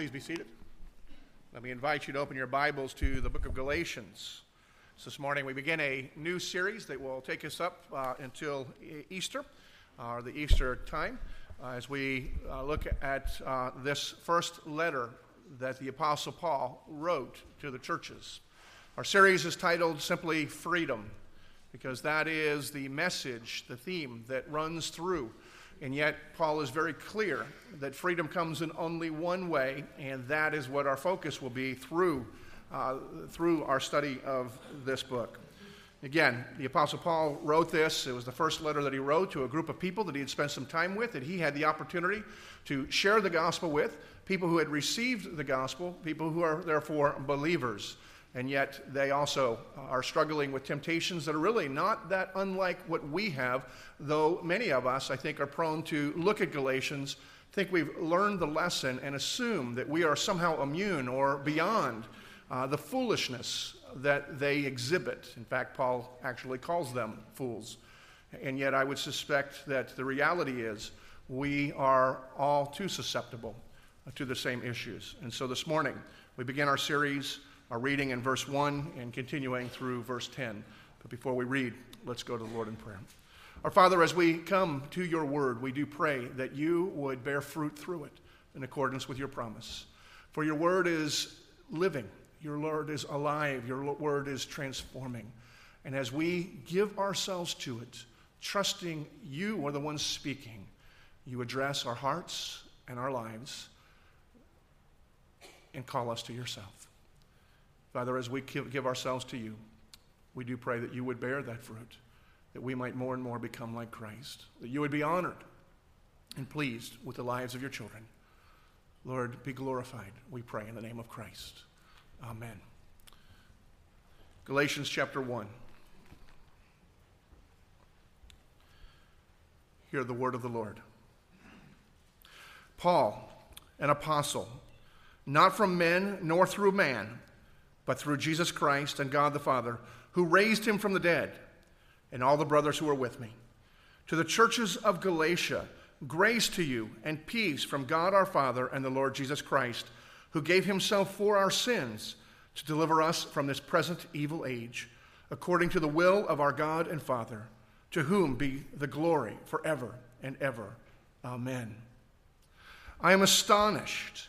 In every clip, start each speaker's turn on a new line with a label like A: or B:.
A: Please be seated. Let me invite you to open your Bibles to the book of Galatians. So this morning we begin a new series that will take us up uh, until Easter, uh, or the Easter time, uh, as we uh, look at uh, this first letter that the Apostle Paul wrote to the churches. Our series is titled simply Freedom, because that is the message, the theme that runs through and yet, Paul is very clear that freedom comes in only one way, and that is what our focus will be through, uh, through our study of this book. Again, the Apostle Paul wrote this. It was the first letter that he wrote to a group of people that he had spent some time with, that he had the opportunity to share the gospel with, people who had received the gospel, people who are therefore believers and yet they also are struggling with temptations that are really not that unlike what we have, though many of us, I think, are prone to look at Galatians, think we've learned the lesson, and assume that we are somehow immune or beyond uh, the foolishness that they exhibit. In fact, Paul actually calls them fools. And yet, I would suspect that the reality is we are all too susceptible to the same issues. And so this morning, we begin our series our reading in verse 1 and continuing through verse 10. But before we read, let's go to the Lord in prayer. Our Father, as we come to your word, we do pray that you would bear fruit through it in accordance with your promise. For your word is living, your word is alive, your word is transforming. And as we give ourselves to it, trusting you are the one speaking, you address our hearts and our lives and call us to yourself. Father, as we give ourselves to you, we do pray that you would bear that fruit, that we might more and more become like Christ, that you would be honored and pleased with the lives of your children. Lord, be glorified, we pray, in the name of Christ. Amen. Galatians chapter 1. Hear the word of the Lord. Paul, an apostle, not from men nor through man but through Jesus Christ and God the Father, who raised him from the dead, and all the brothers who are with me. To the churches of Galatia, grace to you and peace from God our Father and the Lord Jesus Christ, who gave himself for our sins to deliver us from this present evil age, according to the will of our God and Father, to whom be the glory forever and ever. Amen. I am astonished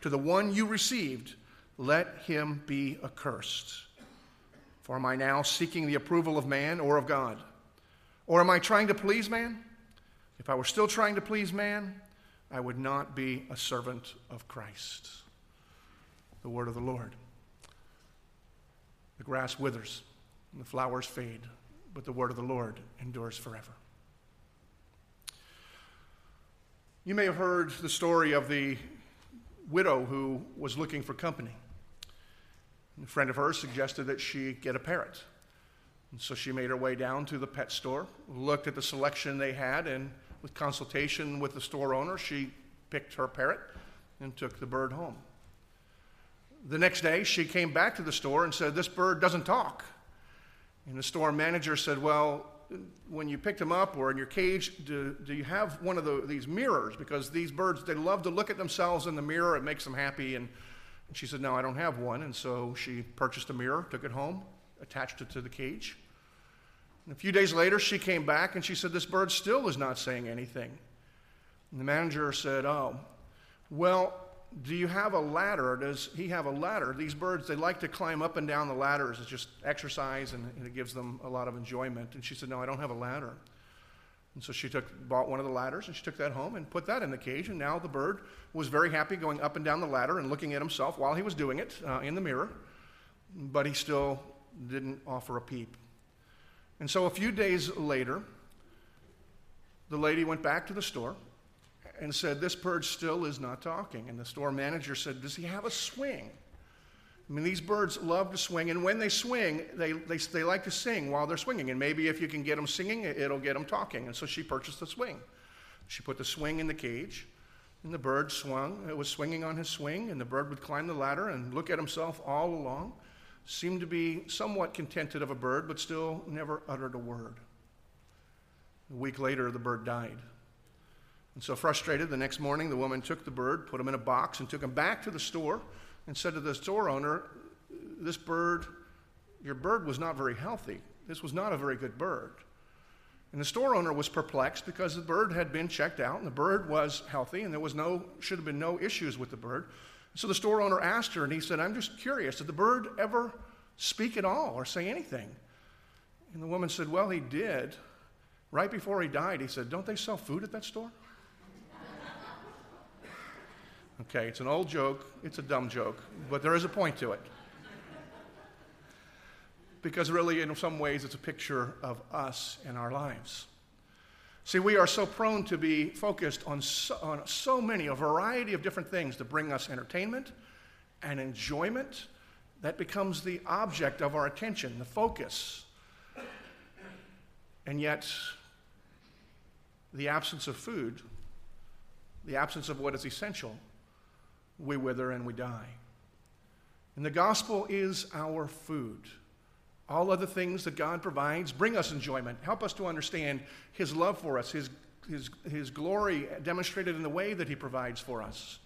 A: to the one you received, let him be accursed. For am I now seeking the approval of man or of God? Or am I trying to please man? If I were still trying to please man, I would not be a servant of Christ. The word of the Lord. The grass withers and the flowers fade, but the word of the Lord endures forever. You may have heard the story of the widow who was looking for company. A friend of hers suggested that she get a parrot. And so she made her way down to the pet store, looked at the selection they had, and with consultation with the store owner, she picked her parrot and took the bird home. The next day, she came back to the store and said, This bird doesn't talk. And the store manager said, Well, when you picked him up or in your cage, do, do you have one of the, these mirrors? Because these birds, they love to look at themselves in the mirror. It makes them happy. And and she said, No, I don't have one. And so she purchased a mirror, took it home, attached it to the cage. And a few days later, she came back and she said, This bird still is not saying anything. And the manager said, Oh, well, do you have a ladder? Does he have a ladder? These birds, they like to climb up and down the ladders. It's just exercise and, and it gives them a lot of enjoyment. And she said, No, I don't have a ladder. And so she took, bought one of the ladders and she took that home and put that in the cage. And now the bird was very happy going up and down the ladder and looking at himself while he was doing it uh, in the mirror. But he still didn't offer a peep. And so a few days later, the lady went back to the store and said, This bird still is not talking. And the store manager said, Does he have a swing? I mean, these birds love to swing, and when they swing, they, they, they like to sing while they're swinging. And maybe if you can get them singing, it'll get them talking. And so she purchased the swing. She put the swing in the cage, and the bird swung. It was swinging on his swing, and the bird would climb the ladder and look at himself all along. Seemed to be somewhat contented of a bird, but still never uttered a word. A week later, the bird died. And so, frustrated, the next morning, the woman took the bird, put him in a box, and took him back to the store and said to the store owner, This bird, your bird was not very healthy. This was not a very good bird. And the store owner was perplexed because the bird had been checked out and the bird was healthy and there was no, should have been no issues with the bird. So the store owner asked her and he said, I'm just curious, did the bird ever speak at all or say anything? And the woman said, Well, he did. Right before he died, he said, Don't they sell food at that store? Okay, it's an old joke, it's a dumb joke, but there is a point to it. Because really, in some ways, it's a picture of us and our lives. See, we are so prone to be focused on so, on so many, a variety of different things to bring us entertainment and enjoyment. That becomes the object of our attention, the focus. And yet, the absence of food, the absence of what is essential, we wither and we die. And the gospel is our food. All other things that God provides bring us enjoyment, help us to understand His love for us, His, His, His glory demonstrated in the way that He provides for us.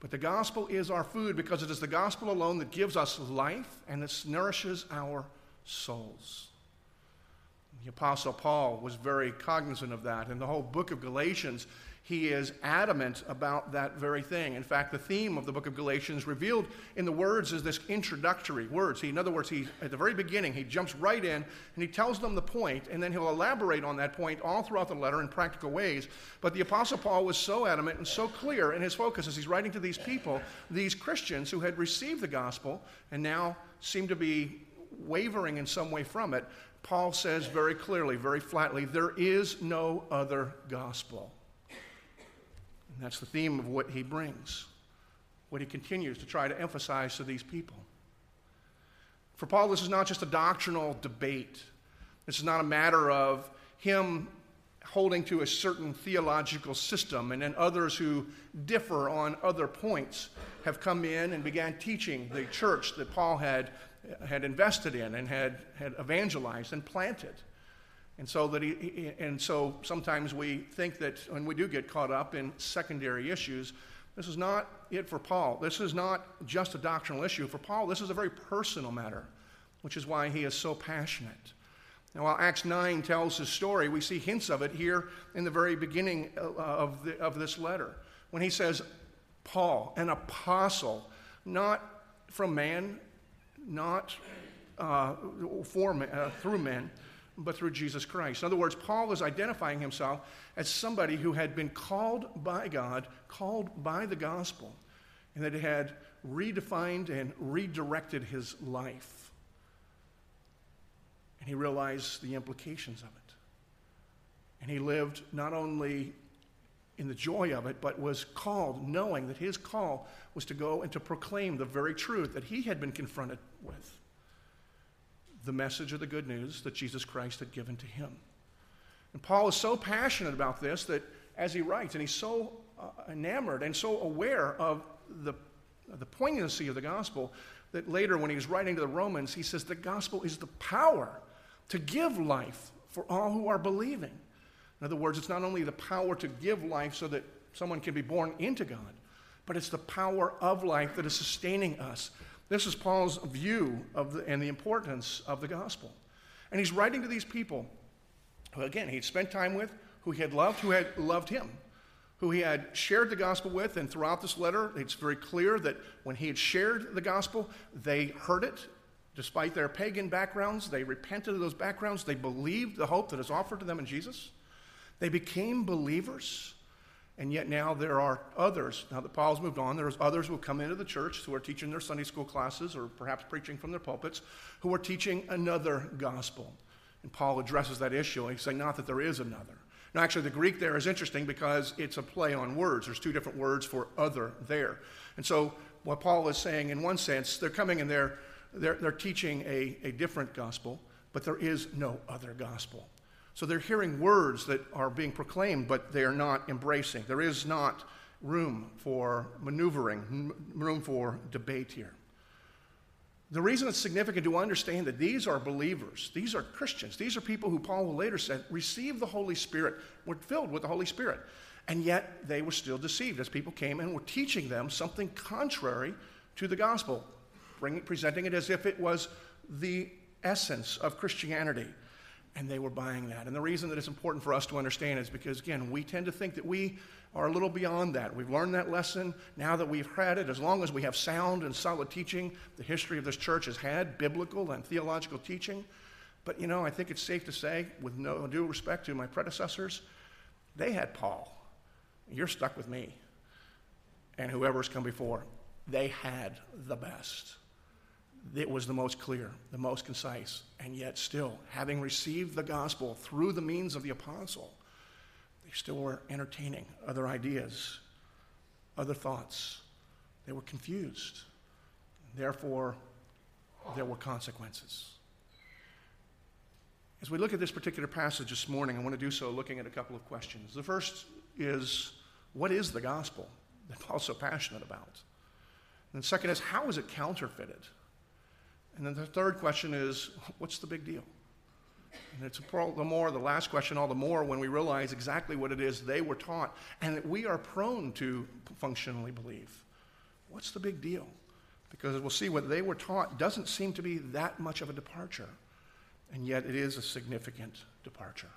A: But the gospel is our food because it is the gospel alone that gives us life and that nourishes our souls. The Apostle Paul was very cognizant of that. And the whole book of Galatians he is adamant about that very thing. In fact, the theme of the book of Galatians revealed in the words is this introductory words. He, in other words, he, at the very beginning, he jumps right in and he tells them the point, and then he'll elaborate on that point all throughout the letter in practical ways. But the Apostle Paul was so adamant and so clear in his focus as he's writing to these people, these Christians who had received the gospel and now seem to be wavering in some way from it. Paul says very clearly, very flatly, there is no other gospel. And that's the theme of what he brings, what he continues to try to emphasize to these people. For Paul, this is not just a doctrinal debate. This is not a matter of him holding to a certain theological system, and then others who differ on other points have come in and began teaching the church that Paul had, had invested in and had, had evangelized and planted. And so that he, and so sometimes we think that when we do get caught up in secondary issues, this is not it for Paul. This is not just a doctrinal issue. For Paul, this is a very personal matter, which is why he is so passionate. Now, while Acts 9 tells his story, we see hints of it here in the very beginning of, the, of this letter. When he says, Paul, an apostle, not from man, not uh, for uh, through men, but through Jesus Christ. In other words, Paul is identifying himself as somebody who had been called by God, called by the gospel, and that had redefined and redirected his life. And he realized the implications of it. And he lived not only in the joy of it, but was called, knowing that his call was to go and to proclaim the very truth that he had been confronted with the message of the good news that Jesus Christ had given to him. And Paul is so passionate about this that as he writes, and he's so uh, enamored and so aware of the, the poignancy of the gospel, that later when he's writing to the Romans, he says the gospel is the power to give life for all who are believing. In other words, it's not only the power to give life so that someone can be born into God, but it's the power of life that is sustaining us this is Paul's view of the, and the importance of the gospel. And he's writing to these people who, again, he'd spent time with, who he had loved, who had loved him, who he had shared the gospel with. And throughout this letter, it's very clear that when he had shared the gospel, they heard it. Despite their pagan backgrounds, they repented of those backgrounds. They believed the hope that is offered to them in Jesus. They became believers. And yet now there are others, now that Paul's moved on, there's others who come into the church who are teaching their Sunday school classes or perhaps preaching from their pulpits who are teaching another gospel. And Paul addresses that issue. He's saying, not that there is another. Now, actually, the Greek there is interesting because it's a play on words. There's two different words for other there. And so, what Paul is saying, in one sense, they're coming and they're, they're, they're teaching a, a different gospel, but there is no other gospel. So they're hearing words that are being proclaimed, but they are not embracing. There is not room for maneuvering, room for debate here. The reason it's significant to understand that these are believers, these are Christians, these are people who Paul will later said received the Holy Spirit, were filled with the Holy Spirit, and yet they were still deceived as people came and were teaching them something contrary to the gospel, presenting it as if it was the essence of Christianity. And they were buying that. And the reason that it's important for us to understand is because, again, we tend to think that we are a little beyond that. We've learned that lesson. Now that we've had it, as long as we have sound and solid teaching, the history of this church has had biblical and theological teaching. But, you know, I think it's safe to say, with no due respect to my predecessors, they had Paul. You're stuck with me. And whoever's come before, they had the best it was the most clear, the most concise, and yet still, having received the gospel through the means of the apostle, they still were entertaining other ideas, other thoughts. They were confused. Therefore, there were consequences. As we look at this particular passage this morning, I want to do so looking at a couple of questions. The first is what is the gospel that Paul's so passionate about? And the second is how is it counterfeited? And then the third question is, what's the big deal? And it's all the more, the last question, all the more when we realize exactly what it is they were taught and that we are prone to functionally believe. What's the big deal? Because we'll see what they were taught doesn't seem to be that much of a departure, and yet it is a significant departure.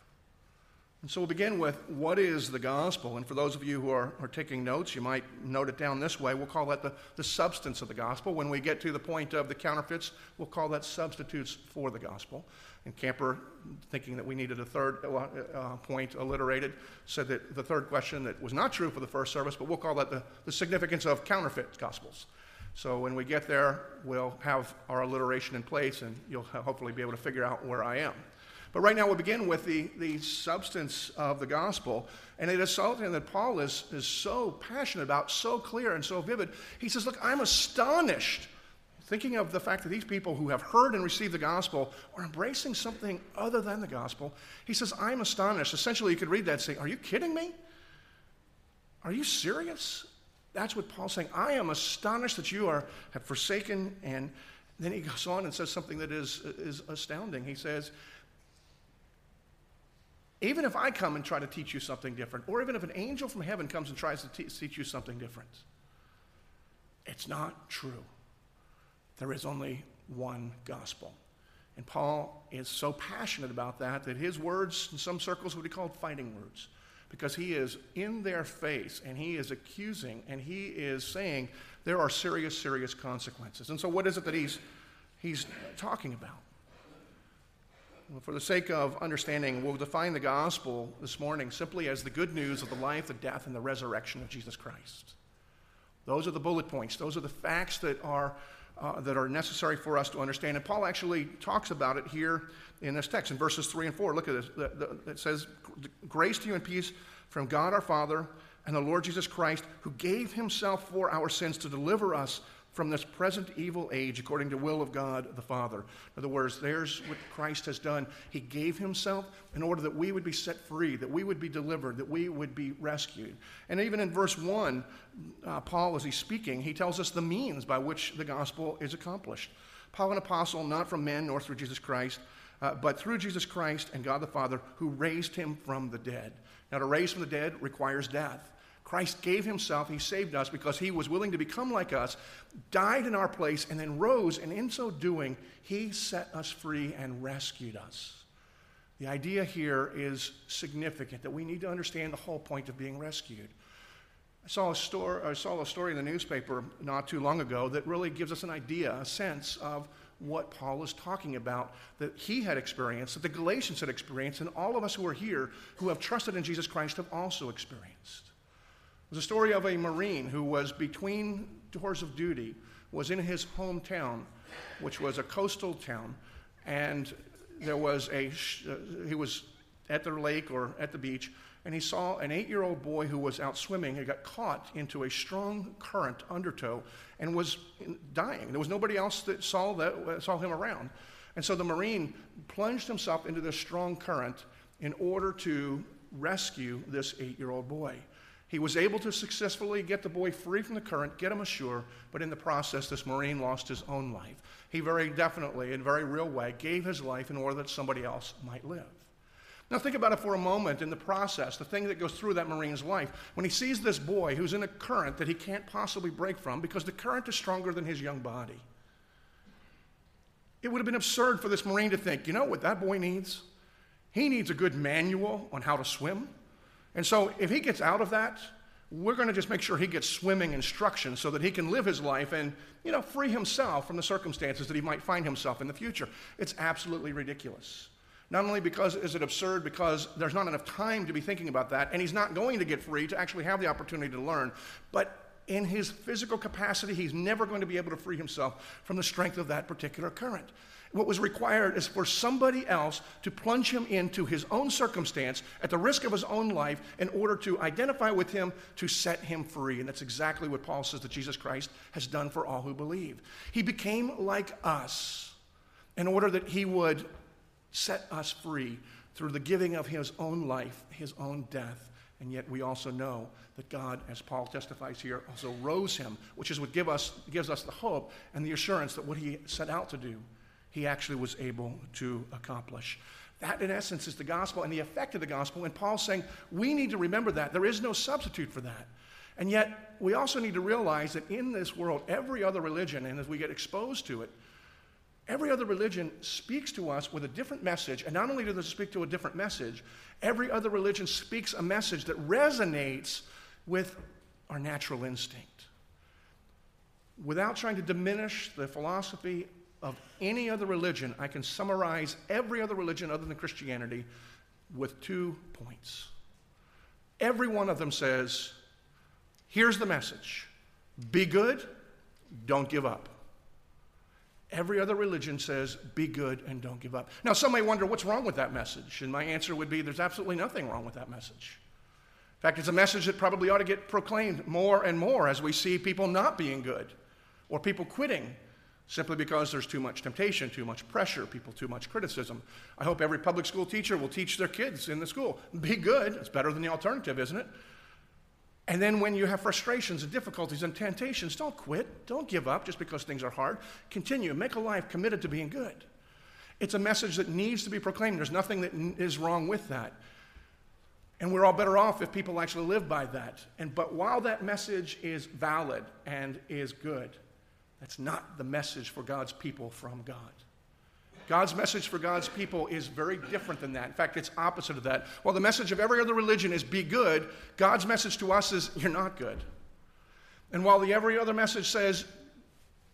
A: And so we'll begin with what is the gospel? And for those of you who are, are taking notes, you might note it down this way. We'll call that the, the substance of the gospel. When we get to the point of the counterfeits, we'll call that substitutes for the gospel. And Camper, thinking that we needed a third uh, uh, point alliterated, said that the third question that was not true for the first service, but we'll call that the, the significance of counterfeit gospels. So when we get there, we'll have our alliteration in place, and you'll hopefully be able to figure out where I am. But right now we'll begin with the, the substance of the gospel. And it is something that Paul is, is so passionate about, so clear and so vivid. He says, Look, I'm astonished. Thinking of the fact that these people who have heard and received the gospel are embracing something other than the gospel. He says, I'm astonished. Essentially, you could read that and say, Are you kidding me? Are you serious? That's what Paul's saying. I am astonished that you are, have forsaken. And then he goes on and says something that is, is astounding. He says, even if I come and try to teach you something different, or even if an angel from heaven comes and tries to te- teach you something different, it's not true. There is only one gospel. And Paul is so passionate about that that his words, in some circles, would be called fighting words because he is in their face and he is accusing and he is saying there are serious, serious consequences. And so, what is it that he's, he's talking about? For the sake of understanding, we'll define the gospel this morning simply as the good news of the life, the death, and the resurrection of Jesus Christ. Those are the bullet points. Those are the facts that are, uh, that are necessary for us to understand. And Paul actually talks about it here in this text in verses 3 and 4. Look at this. The, the, it says, Grace to you and peace from God our Father and the Lord Jesus Christ, who gave himself for our sins to deliver us from this present evil age according to will of God the Father. In other words, there's what Christ has done. He gave himself in order that we would be set free, that we would be delivered, that we would be rescued. And even in verse 1, uh, Paul, as he's speaking, he tells us the means by which the gospel is accomplished. Paul, an apostle, not from men nor through Jesus Christ, uh, but through Jesus Christ and God the Father, who raised him from the dead. Now, to raise from the dead requires death. Christ gave himself, he saved us because he was willing to become like us, died in our place, and then rose, and in so doing, he set us free and rescued us. The idea here is significant that we need to understand the whole point of being rescued. I saw a, story, I saw a story in the newspaper not too long ago that really gives us an idea, a sense of what Paul is talking about that he had experienced, that the Galatians had experienced, and all of us who are here who have trusted in Jesus Christ have also experienced was a story of a Marine who was between tours of duty, was in his hometown, which was a coastal town, and there was a, uh, he was at the lake or at the beach, and he saw an eight year old boy who was out swimming and got caught into a strong current undertow and was dying. There was nobody else that saw, that, saw him around. And so the Marine plunged himself into this strong current in order to rescue this eight year old boy. He was able to successfully get the boy free from the current, get him ashore, but in the process, this Marine lost his own life. He very definitely, in a very real way, gave his life in order that somebody else might live. Now, think about it for a moment in the process, the thing that goes through that Marine's life. When he sees this boy who's in a current that he can't possibly break from because the current is stronger than his young body, it would have been absurd for this Marine to think, you know what that boy needs? He needs a good manual on how to swim. And so if he gets out of that, we're going to just make sure he gets swimming instruction so that he can live his life and, you know, free himself from the circumstances that he might find himself in the future. It's absolutely ridiculous. Not only because is it absurd because there's not enough time to be thinking about that and he's not going to get free to actually have the opportunity to learn, but in his physical capacity, he's never going to be able to free himself from the strength of that particular current. What was required is for somebody else to plunge him into his own circumstance at the risk of his own life in order to identify with him to set him free. And that's exactly what Paul says that Jesus Christ has done for all who believe. He became like us in order that he would set us free through the giving of his own life, his own death. And yet we also know that God, as Paul testifies here, also rose him, which is what give us, gives us the hope and the assurance that what he set out to do he actually was able to accomplish. That, in essence, is the gospel and the effect of the gospel. And Paul's saying we need to remember that. There is no substitute for that. And yet, we also need to realize that in this world, every other religion, and as we get exposed to it, every other religion speaks to us with a different message. And not only does it speak to a different message, every other religion speaks a message that resonates with our natural instinct. Without trying to diminish the philosophy of any other religion, I can summarize every other religion other than Christianity with two points. Every one of them says, here's the message be good, don't give up. Every other religion says, be good and don't give up. Now, some may wonder what's wrong with that message. And my answer would be there's absolutely nothing wrong with that message. In fact, it's a message that probably ought to get proclaimed more and more as we see people not being good or people quitting simply because there's too much temptation, too much pressure, people too much criticism. I hope every public school teacher will teach their kids in the school be good. It's better than the alternative, isn't it? And then when you have frustrations and difficulties and temptations, don't quit. Don't give up just because things are hard. Continue. Make a life committed to being good. It's a message that needs to be proclaimed. There's nothing that is wrong with that. And we're all better off if people actually live by that. And but while that message is valid and is good, that's not the message for God's people from God. God's message for God's people is very different than that. In fact, it's opposite of that. While the message of every other religion is be good, God's message to us is you're not good. And while the every other message says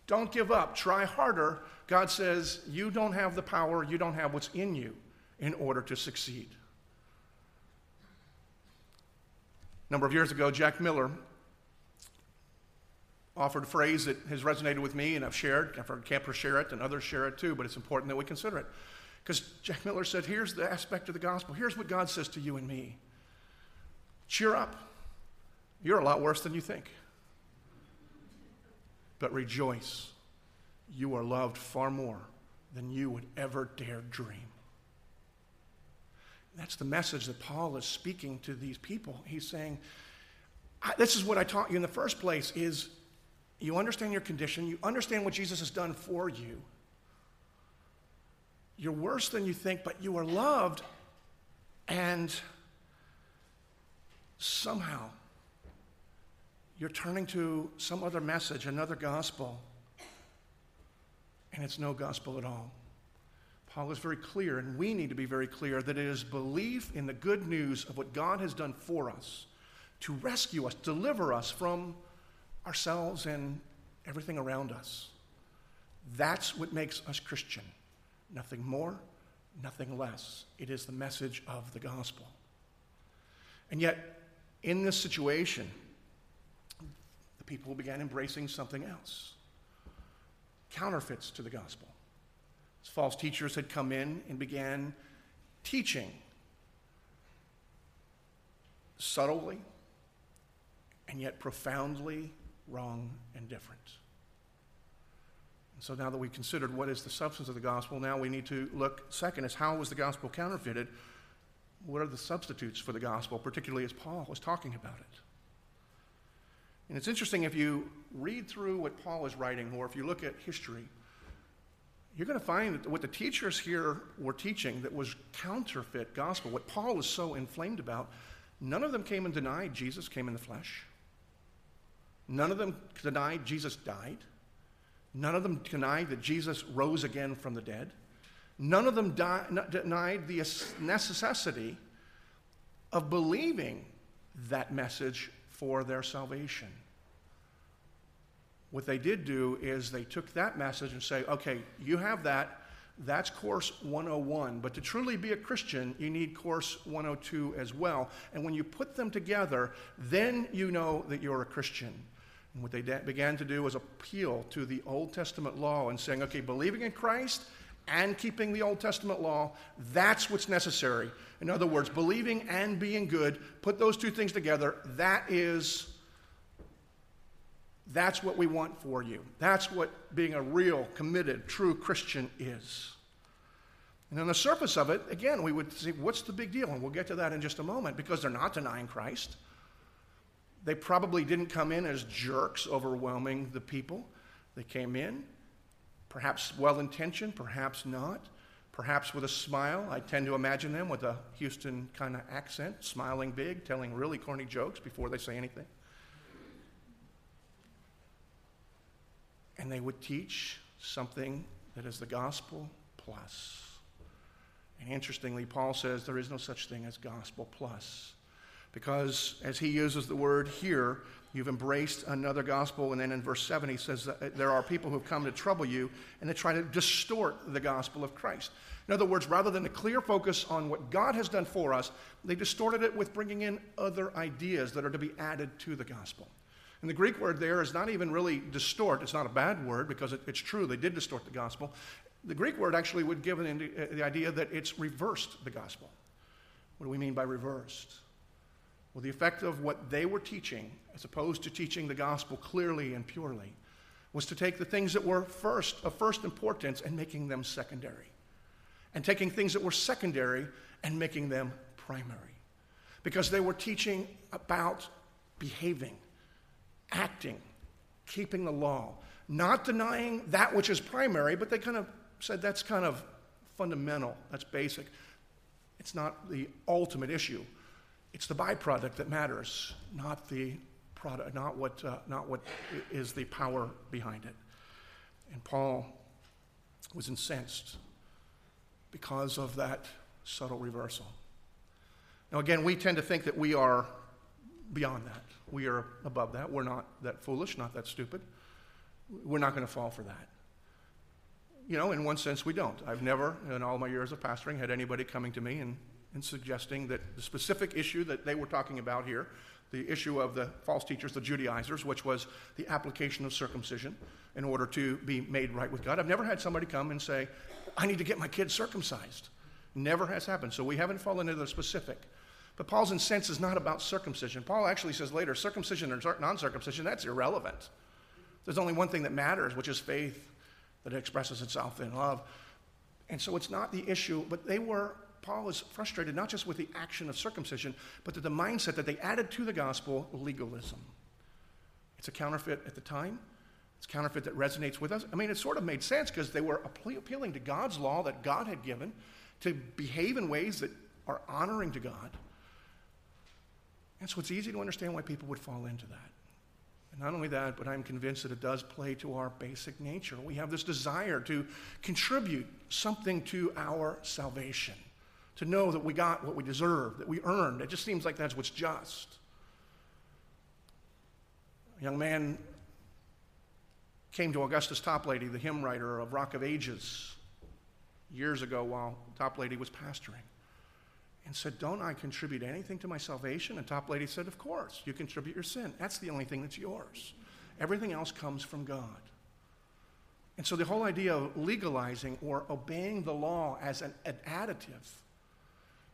A: don't give up, try harder, God says you don't have the power, you don't have what's in you in order to succeed. A number of years ago, Jack Miller offered a phrase that has resonated with me and I've shared. I've heard campers share it and others share it too, but it's important that we consider it. Because Jack Miller said, here's the aspect of the gospel. Here's what God says to you and me cheer up. You're a lot worse than you think. But rejoice. You are loved far more than you would ever dare dream. That's the message that Paul is speaking to these people. He's saying, this is what I taught you in the first place is you understand your condition, you understand what Jesus has done for you. You're worse than you think, but you are loved, and somehow you're turning to some other message, another gospel, and it's no gospel at all. Paul is very clear, and we need to be very clear, that it is belief in the good news of what God has done for us to rescue us, deliver us from ourselves and everything around us. That's what makes us Christian. Nothing more, nothing less. It is the message of the gospel. And yet, in this situation, the people began embracing something else counterfeits to the gospel. As false teachers had come in and began teaching subtly and yet profoundly wrong and different. And so now that we've considered what is the substance of the gospel, now we need to look second is how was the gospel counterfeited? What are the substitutes for the gospel, particularly as Paul was talking about it? And it's interesting if you read through what Paul is writing, or if you look at history, you're going to find that what the teachers here were teaching that was counterfeit gospel, what Paul was so inflamed about, none of them came and denied Jesus came in the flesh. None of them denied Jesus died. None of them denied that Jesus rose again from the dead. None of them di- denied the necessity of believing that message for their salvation. What they did do is they took that message and say, okay, you have that. That's course 101. But to truly be a Christian, you need course 102 as well. And when you put them together, then you know that you're a Christian. And what they began to do was appeal to the Old Testament law and saying, okay, believing in Christ and keeping the Old Testament law, that's what's necessary. In other words, believing and being good, put those two things together, that is that's what we want for you. That's what being a real, committed, true Christian is. And on the surface of it, again, we would say, what's the big deal? And we'll get to that in just a moment because they're not denying Christ. They probably didn't come in as jerks overwhelming the people. They came in, perhaps well intentioned, perhaps not, perhaps with a smile. I tend to imagine them with a Houston kind of accent, smiling big, telling really corny jokes before they say anything. And they would teach something that is the gospel plus. And interestingly, Paul says there is no such thing as gospel plus. Because as he uses the word here, you've embraced another gospel. And then in verse 7, he says that there are people who've come to trouble you and they try to distort the gospel of Christ. In other words, rather than a clear focus on what God has done for us, they distorted it with bringing in other ideas that are to be added to the gospel. And the Greek word there is not even really distort. It's not a bad word because it, it's true, they did distort the gospel. The Greek word actually would give uh, the idea that it's reversed the gospel. What do we mean by reversed? Well, the effect of what they were teaching, as opposed to teaching the gospel clearly and purely, was to take the things that were first of first importance and making them secondary, and taking things that were secondary and making them primary, because they were teaching about behaving, acting, keeping the law, not denying that which is primary, but they kind of said that's kind of fundamental, that's basic. It's not the ultimate issue. It's the byproduct that matters, not the product, not what, uh, not what is the power behind it. And Paul was incensed because of that subtle reversal. Now, again, we tend to think that we are beyond that. We are above that. We're not that foolish, not that stupid. We're not going to fall for that. You know, in one sense, we don't. I've never, in all my years of pastoring, had anybody coming to me and in suggesting that the specific issue that they were talking about here, the issue of the false teachers, the Judaizers, which was the application of circumcision in order to be made right with God. I've never had somebody come and say, I need to get my kids circumcised. Never has happened. So we haven't fallen into the specific. But Paul's incense is not about circumcision. Paul actually says later, circumcision or non circumcision, that's irrelevant. There's only one thing that matters, which is faith that expresses itself in love. And so it's not the issue, but they were Paul is frustrated not just with the action of circumcision, but the mindset that they added to the gospel legalism. It's a counterfeit at the time. It's counterfeit that resonates with us. I mean, it sort of made sense because they were appealing to God's law that God had given to behave in ways that are honoring to God. And so it's easy to understand why people would fall into that. And not only that, but I'm convinced that it does play to our basic nature. We have this desire to contribute something to our salvation to know that we got what we deserved, that we earned. It just seems like that's what's just. A young man came to Augustus Toplady, the hymn writer of Rock of Ages, years ago while Toplady was pastoring, and said, Don't I contribute anything to my salvation? And Toplady said, Of course, you contribute your sin. That's the only thing that's yours. Everything else comes from God. And so the whole idea of legalizing or obeying the law as an, an additive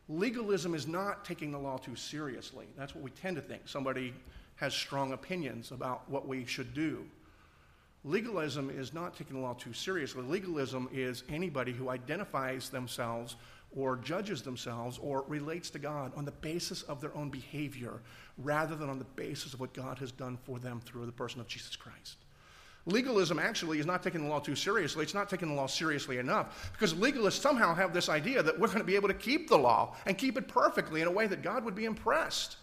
A: Legalism is not taking the law too seriously. That's what we tend to think. Somebody has strong opinions about what we should do. Legalism is not taking the law too seriously. Legalism is anybody who identifies themselves or judges themselves or relates to God on the basis of their own behavior rather than on the basis of what God has done for them through the person of Jesus Christ. Legalism actually is not taking the law too seriously. It's not taking the law seriously enough because legalists somehow have this idea that we're going to be able to keep the law and keep it perfectly in a way that God would be impressed.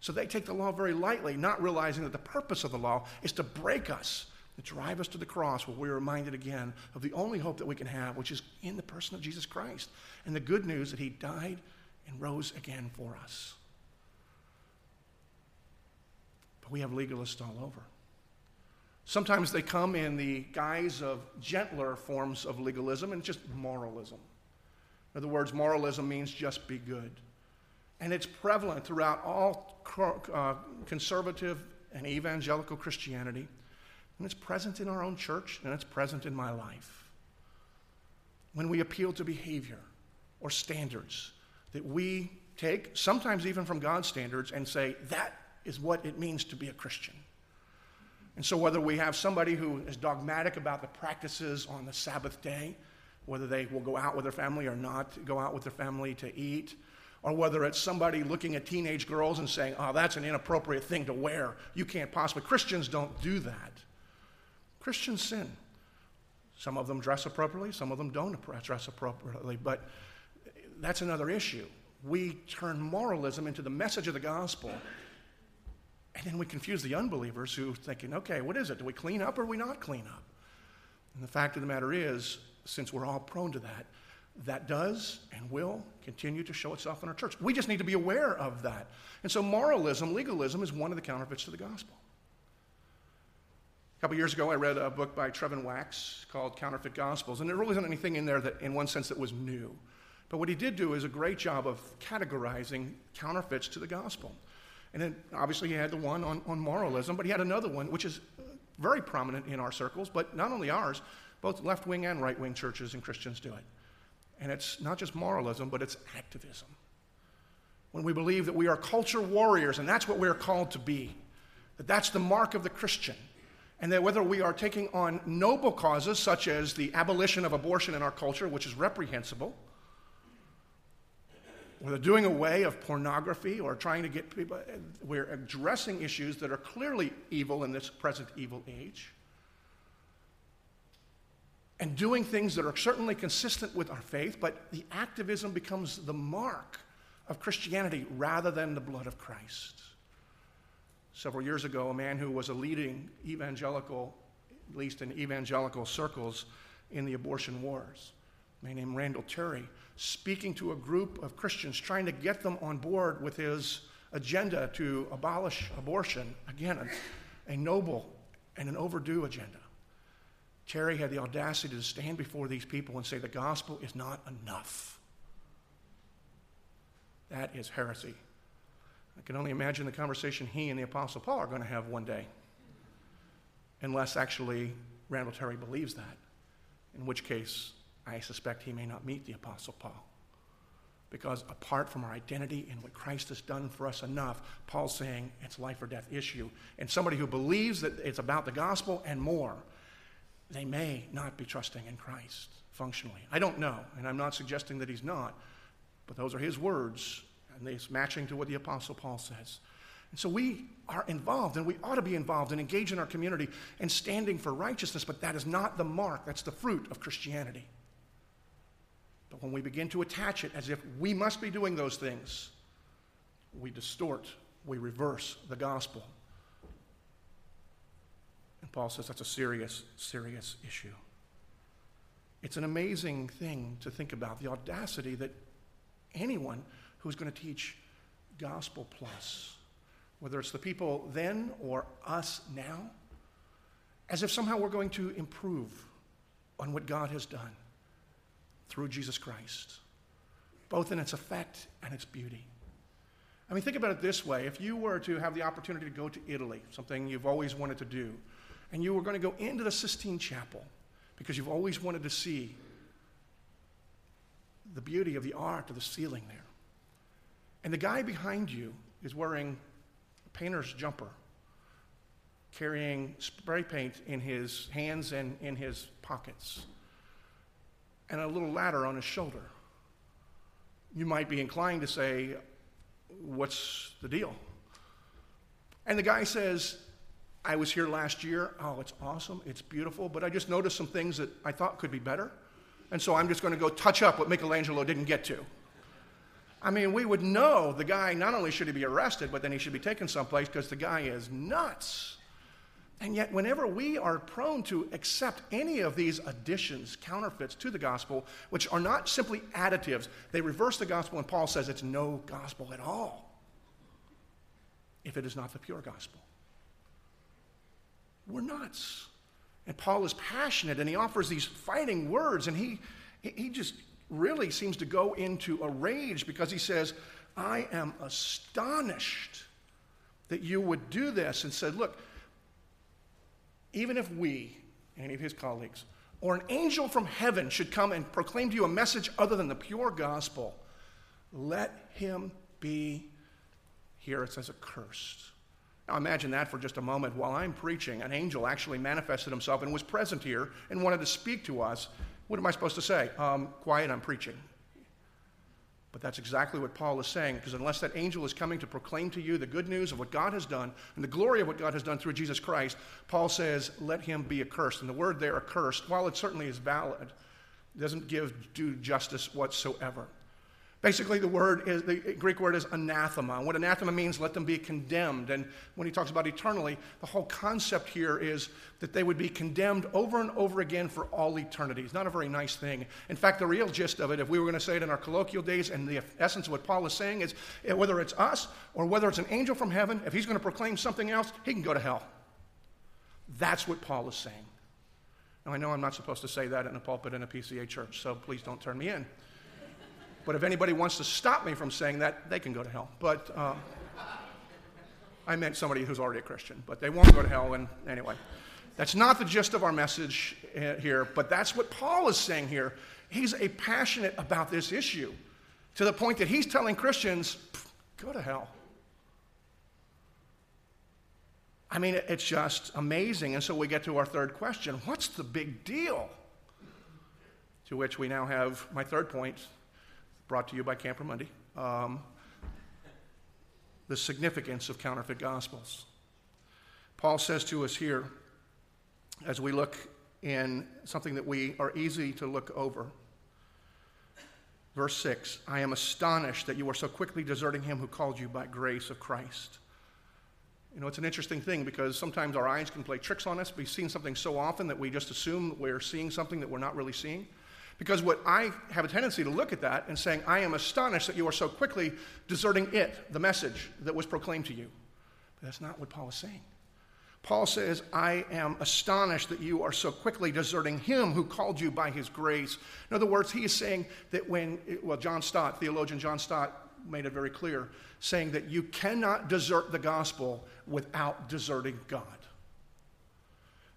A: So they take the law very lightly, not realizing that the purpose of the law is to break us, to drive us to the cross where we're reminded again of the only hope that we can have, which is in the person of Jesus Christ and the good news that he died and rose again for us. But we have legalists all over. Sometimes they come in the guise of gentler forms of legalism and just moralism. In other words, moralism means just be good. And it's prevalent throughout all uh, conservative and evangelical Christianity. And it's present in our own church and it's present in my life. When we appeal to behavior or standards that we take, sometimes even from God's standards, and say, that is what it means to be a Christian. And so, whether we have somebody who is dogmatic about the practices on the Sabbath day, whether they will go out with their family or not go out with their family to eat, or whether it's somebody looking at teenage girls and saying, oh, that's an inappropriate thing to wear. You can't possibly. Christians don't do that. Christians sin. Some of them dress appropriately, some of them don't dress appropriately, but that's another issue. We turn moralism into the message of the gospel and then we confuse the unbelievers who are thinking, okay, what is it? Do we clean up or we not clean up? And the fact of the matter is, since we're all prone to that, that does and will continue to show itself in our church. We just need to be aware of that. And so, moralism, legalism, is one of the counterfeits to the gospel. A couple years ago, I read a book by Trevin Wax called Counterfeit Gospels, and there really isn't anything in there that, in one sense, that was new. But what he did do is a great job of categorizing counterfeits to the gospel. And then obviously he had the one on, on moralism, but he had another one, which is very prominent in our circles, but not only ours, both left wing and right wing churches and Christians do it. And it's not just moralism, but it's activism. When we believe that we are culture warriors, and that's what we're called to be, that that's the mark of the Christian, and that whether we are taking on noble causes such as the abolition of abortion in our culture, which is reprehensible, whether doing away of pornography or trying to get people, we're addressing issues that are clearly evil in this present evil age. And doing things that are certainly consistent with our faith, but the activism becomes the mark of Christianity rather than the blood of Christ. Several years ago, a man who was a leading evangelical, at least in evangelical circles, in the abortion wars, a man named Randall Terry, speaking to a group of Christians, trying to get them on board with his agenda to abolish abortion. Again, a, a noble and an overdue agenda. Terry had the audacity to stand before these people and say the gospel is not enough. That is heresy. I can only imagine the conversation he and the Apostle Paul are going to have one day, unless actually Randall Terry believes that, in which case I suspect he may not meet the Apostle Paul. Because apart from our identity and what Christ has done for us enough, Paul's saying it's life or death issue. And somebody who believes that it's about the gospel and more, they may not be trusting in Christ functionally. I don't know, and I'm not suggesting that he's not, but those are his words, and they're matching to what the Apostle Paul says. And so we are involved, and we ought to be involved and engage in our community and standing for righteousness, but that is not the mark, that's the fruit of Christianity. But when we begin to attach it as if we must be doing those things, we distort, we reverse the gospel. And Paul says that's a serious, serious issue. It's an amazing thing to think about the audacity that anyone who's going to teach gospel plus, whether it's the people then or us now, as if somehow we're going to improve on what God has done through Jesus Christ, both in its effect and its beauty. I mean, think about it this way if you were to have the opportunity to go to Italy, something you've always wanted to do, and you were going to go into the Sistine Chapel because you've always wanted to see the beauty of the art of the ceiling there. And the guy behind you is wearing a painter's jumper, carrying spray paint in his hands and in his pockets, and a little ladder on his shoulder. You might be inclined to say, What's the deal? And the guy says, I was here last year. Oh, it's awesome. It's beautiful. But I just noticed some things that I thought could be better. And so I'm just going to go touch up what Michelangelo didn't get to. I mean, we would know the guy, not only should he be arrested, but then he should be taken someplace because the guy is nuts. And yet, whenever we are prone to accept any of these additions, counterfeits to the gospel, which are not simply additives, they reverse the gospel, and Paul says it's no gospel at all if it is not the pure gospel. We're nuts. And Paul is passionate and he offers these fighting words, and he, he just really seems to go into a rage because he says, I am astonished that you would do this, and said, Look, even if we, any of his colleagues, or an angel from heaven should come and proclaim to you a message other than the pure gospel, let him be, here it says, accursed. Now imagine that for just a moment. While I'm preaching, an angel actually manifested himself and was present here and wanted to speak to us. What am I supposed to say? Um, quiet, I'm preaching. But that's exactly what Paul is saying, because unless that angel is coming to proclaim to you the good news of what God has done and the glory of what God has done through Jesus Christ, Paul says, let him be accursed. And the word there, accursed, while it certainly is valid, doesn't give due justice whatsoever. Basically, the word is the Greek word is anathema. What anathema means, let them be condemned. And when he talks about eternally, the whole concept here is that they would be condemned over and over again for all eternity. It's not a very nice thing. In fact, the real gist of it, if we were going to say it in our colloquial days, and the essence of what Paul is saying is eh, whether it's us or whether it's an angel from heaven, if he's going to proclaim something else, he can go to hell. That's what Paul is saying. Now, I know I'm not supposed to say that in a pulpit in a PCA church, so please don't turn me in. But if anybody wants to stop me from saying that, they can go to hell. But um, I meant somebody who's already a Christian, but they won't go to hell. And anyway, that's not the gist of our message uh, here, but that's what Paul is saying here. He's a passionate about this issue to the point that he's telling Christians, go to hell. I mean, it's just amazing. And so we get to our third question what's the big deal? To which we now have my third point brought to you by Camper Monday. Um, the significance of counterfeit gospels. Paul says to us here, as we look in something that we are easy to look over. Verse 6 I am astonished that you are so quickly deserting him who called you by grace of Christ. You know, it's an interesting thing because sometimes our eyes can play tricks on us. We've seen something so often that we just assume we're seeing something that we're not really seeing. Because what I have a tendency to look at that and saying, I am astonished that you are so quickly deserting it, the message that was proclaimed to you. But that's not what Paul is saying. Paul says, I am astonished that you are so quickly deserting him who called you by his grace. In other words, he is saying that when, well, John Stott, theologian John Stott, made it very clear, saying that you cannot desert the gospel without deserting God.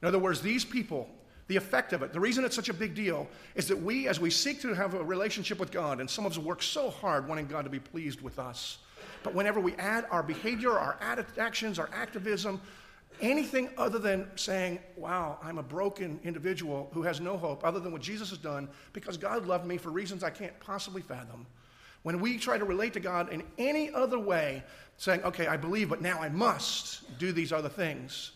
A: In other words, these people the effect of it. The reason it's such a big deal is that we, as we seek to have a relationship with God, and some of us work so hard wanting God to be pleased with us, but whenever we add our behavior, our actions, our activism, anything other than saying, wow, I'm a broken individual who has no hope other than what Jesus has done because God loved me for reasons I can't possibly fathom. When we try to relate to God in any other way, saying, okay, I believe, but now I must do these other things,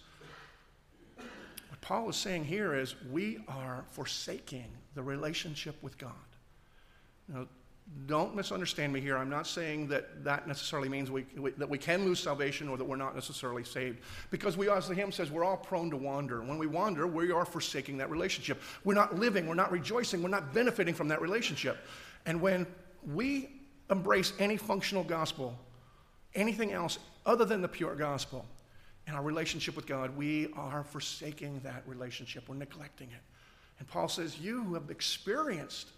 A: Paul is saying here is we are forsaking the relationship with God. Now, don't misunderstand me here. I'm not saying that that necessarily means we, we, that we can lose salvation or that we're not necessarily saved. Because we, as the hymn says, we're all prone to wander. When we wander, we are forsaking that relationship. We're not living, we're not rejoicing, we're not benefiting from that relationship. And when we embrace any functional gospel, anything else other than the pure gospel, in our relationship with God, we are forsaking that relationship. We're neglecting it. And Paul says, You who have experienced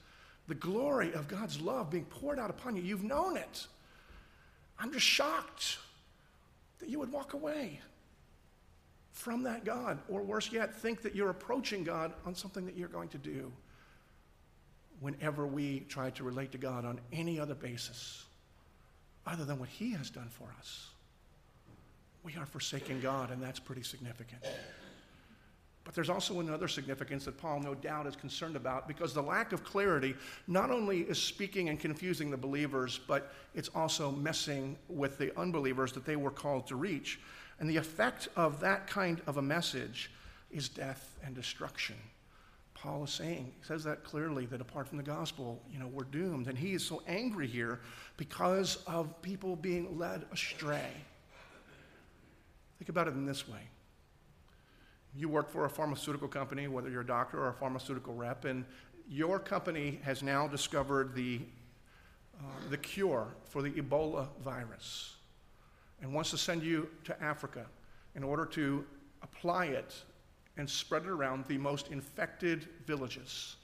A: the glory of God's love being poured out upon you, you've known it. I'm just shocked that you would walk away from that God, or worse yet, think that you're approaching God on something that you're going to do whenever we try to relate to God on any other basis other than what He has done for us. We are forsaking God, and that's pretty significant. But there's also another significance that Paul, no doubt, is concerned about because the lack of clarity not only is speaking and confusing the believers, but it's also messing with the unbelievers that they were called to reach. And the effect of that kind of a message is death and destruction. Paul is saying, he says that clearly, that apart from the gospel, you know, we're doomed. And he is so angry here because of people being led astray. Think about it in this way you work for a pharmaceutical company, whether you're a doctor or a pharmaceutical rep, and your company has now discovered the, uh, the cure for the Ebola virus and wants to send you to Africa in order to apply it and spread it around the most infected villages.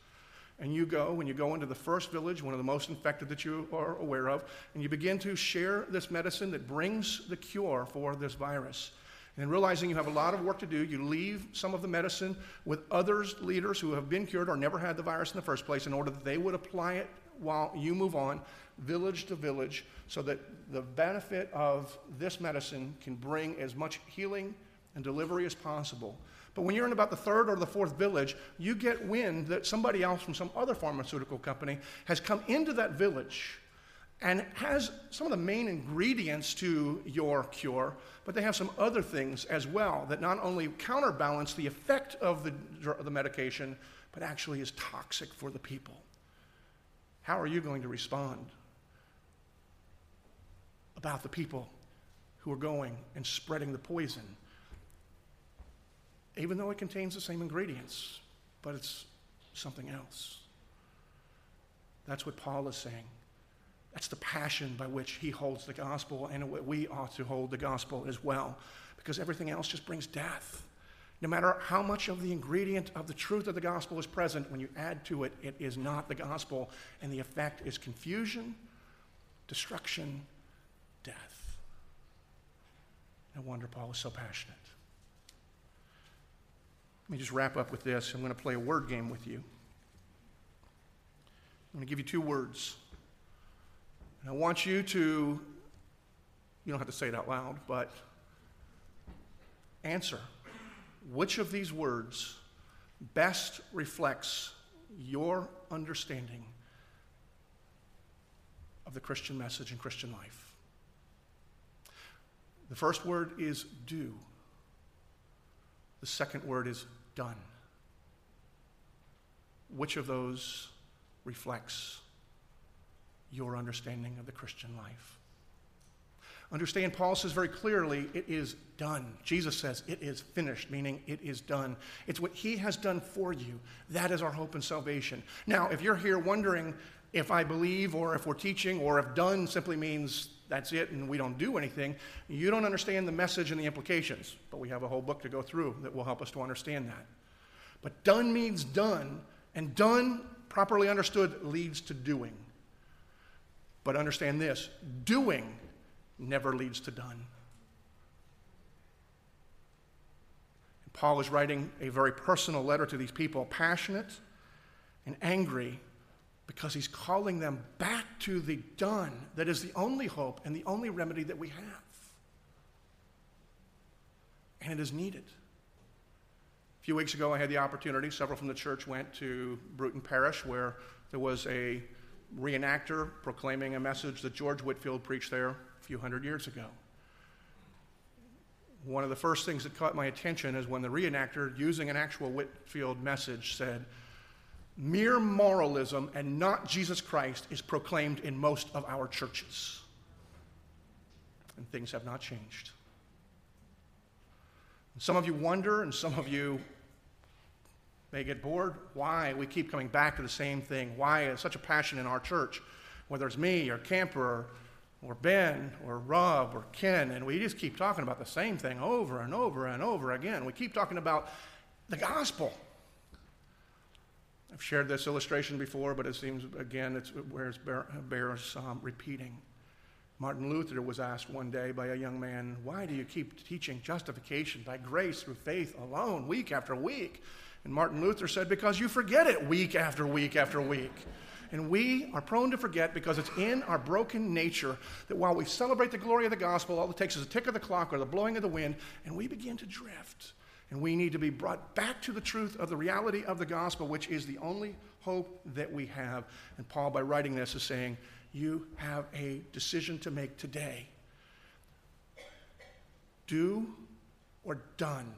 A: And you go, and you go into the first village, one of the most infected that you are aware of, and you begin to share this medicine that brings the cure for this virus. And realizing you have a lot of work to do, you leave some of the medicine with others, leaders who have been cured or never had the virus in the first place, in order that they would apply it while you move on, village to village, so that the benefit of this medicine can bring as much healing and delivery as possible. But when you're in about the third or the fourth village, you get wind that somebody else from some other pharmaceutical company has come into that village and has some of the main ingredients to your cure, but they have some other things as well that not only counterbalance the effect of the, the medication, but actually is toxic for the people. How are you going to respond about the people who are going and spreading the poison? Even though it contains the same ingredients, but it's something else. That's what Paul is saying. That's the passion by which he holds the gospel, and we ought to hold the gospel as well, because everything else just brings death. No matter how much of the ingredient of the truth of the gospel is present, when you add to it, it is not the gospel, and the effect is confusion, destruction, death. No wonder Paul is so passionate. Let me just wrap up with this. I'm going to play a word game with you. I'm going to give you two words. And I want you to, you don't have to say it out loud, but answer which of these words best reflects your understanding of the Christian message and Christian life. The first word is do. The second word is done. Which of those reflects your understanding of the Christian life. Understand, Paul says very clearly, it is done. Jesus says, it is finished, meaning it is done. It's what he has done for you. That is our hope and salvation. Now, if you're here wondering if I believe or if we're teaching or if done simply means that's it and we don't do anything, you don't understand the message and the implications. But we have a whole book to go through that will help us to understand that. But done means done, and done, properly understood, leads to doing. But understand this doing never leads to done. And Paul is writing a very personal letter to these people, passionate and angry, because he's calling them back to the done that is the only hope and the only remedy that we have. And it is needed. A few weeks ago, I had the opportunity, several from the church went to Bruton Parish, where there was a reenactor proclaiming a message that George Whitefield preached there a few hundred years ago. One of the first things that caught my attention is when the reenactor, using an actual Whitefield message, said, Mere moralism and not Jesus Christ is proclaimed in most of our churches. And things have not changed. some of you wonder, and some of you may get bored. Why? We keep coming back to the same thing. Why is such a passion in our church? Whether it's me or Camper or, or Ben or Rob or Ken, and we just keep talking about the same thing over and over and over again. We keep talking about the gospel. I've shared this illustration before, but it seems, again, it's, where it bears um, repeating. Martin Luther was asked one day by a young man, Why do you keep teaching justification by grace through faith alone, week after week? And Martin Luther said, Because you forget it week after week after week. And we are prone to forget because it's in our broken nature that while we celebrate the glory of the gospel, all it takes is a tick of the clock or the blowing of the wind, and we begin to drift. And we need to be brought back to the truth of the reality of the gospel, which is the only hope that we have. And Paul, by writing this, is saying, You have a decision to make today. Do or done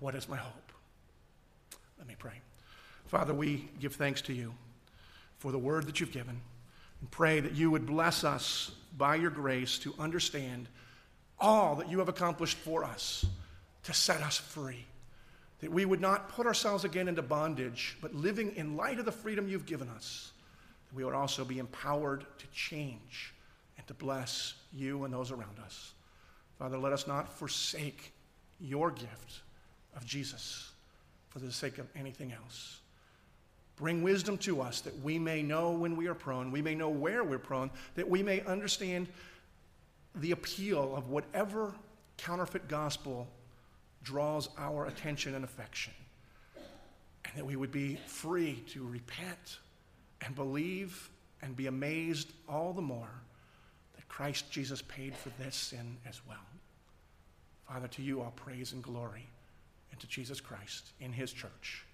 A: what is my hope? Let me pray. Father, we give thanks to you for the word that you've given and pray that you would bless us by your grace to understand all that you have accomplished for us to set us free. That we would not put ourselves again into bondage, but living in light of the freedom you've given us, that we would also be empowered to change and to bless you and those around us. Father, let us not forsake your gift of Jesus for the sake of anything else. Bring wisdom to us that we may know when we are prone, we may know where we're prone, that we may understand the appeal of whatever counterfeit gospel draws our attention and affection. And that we would be free to repent and believe and be amazed all the more that Christ Jesus paid for this sin as well. Father, to you all praise and glory, and to Jesus Christ in his church.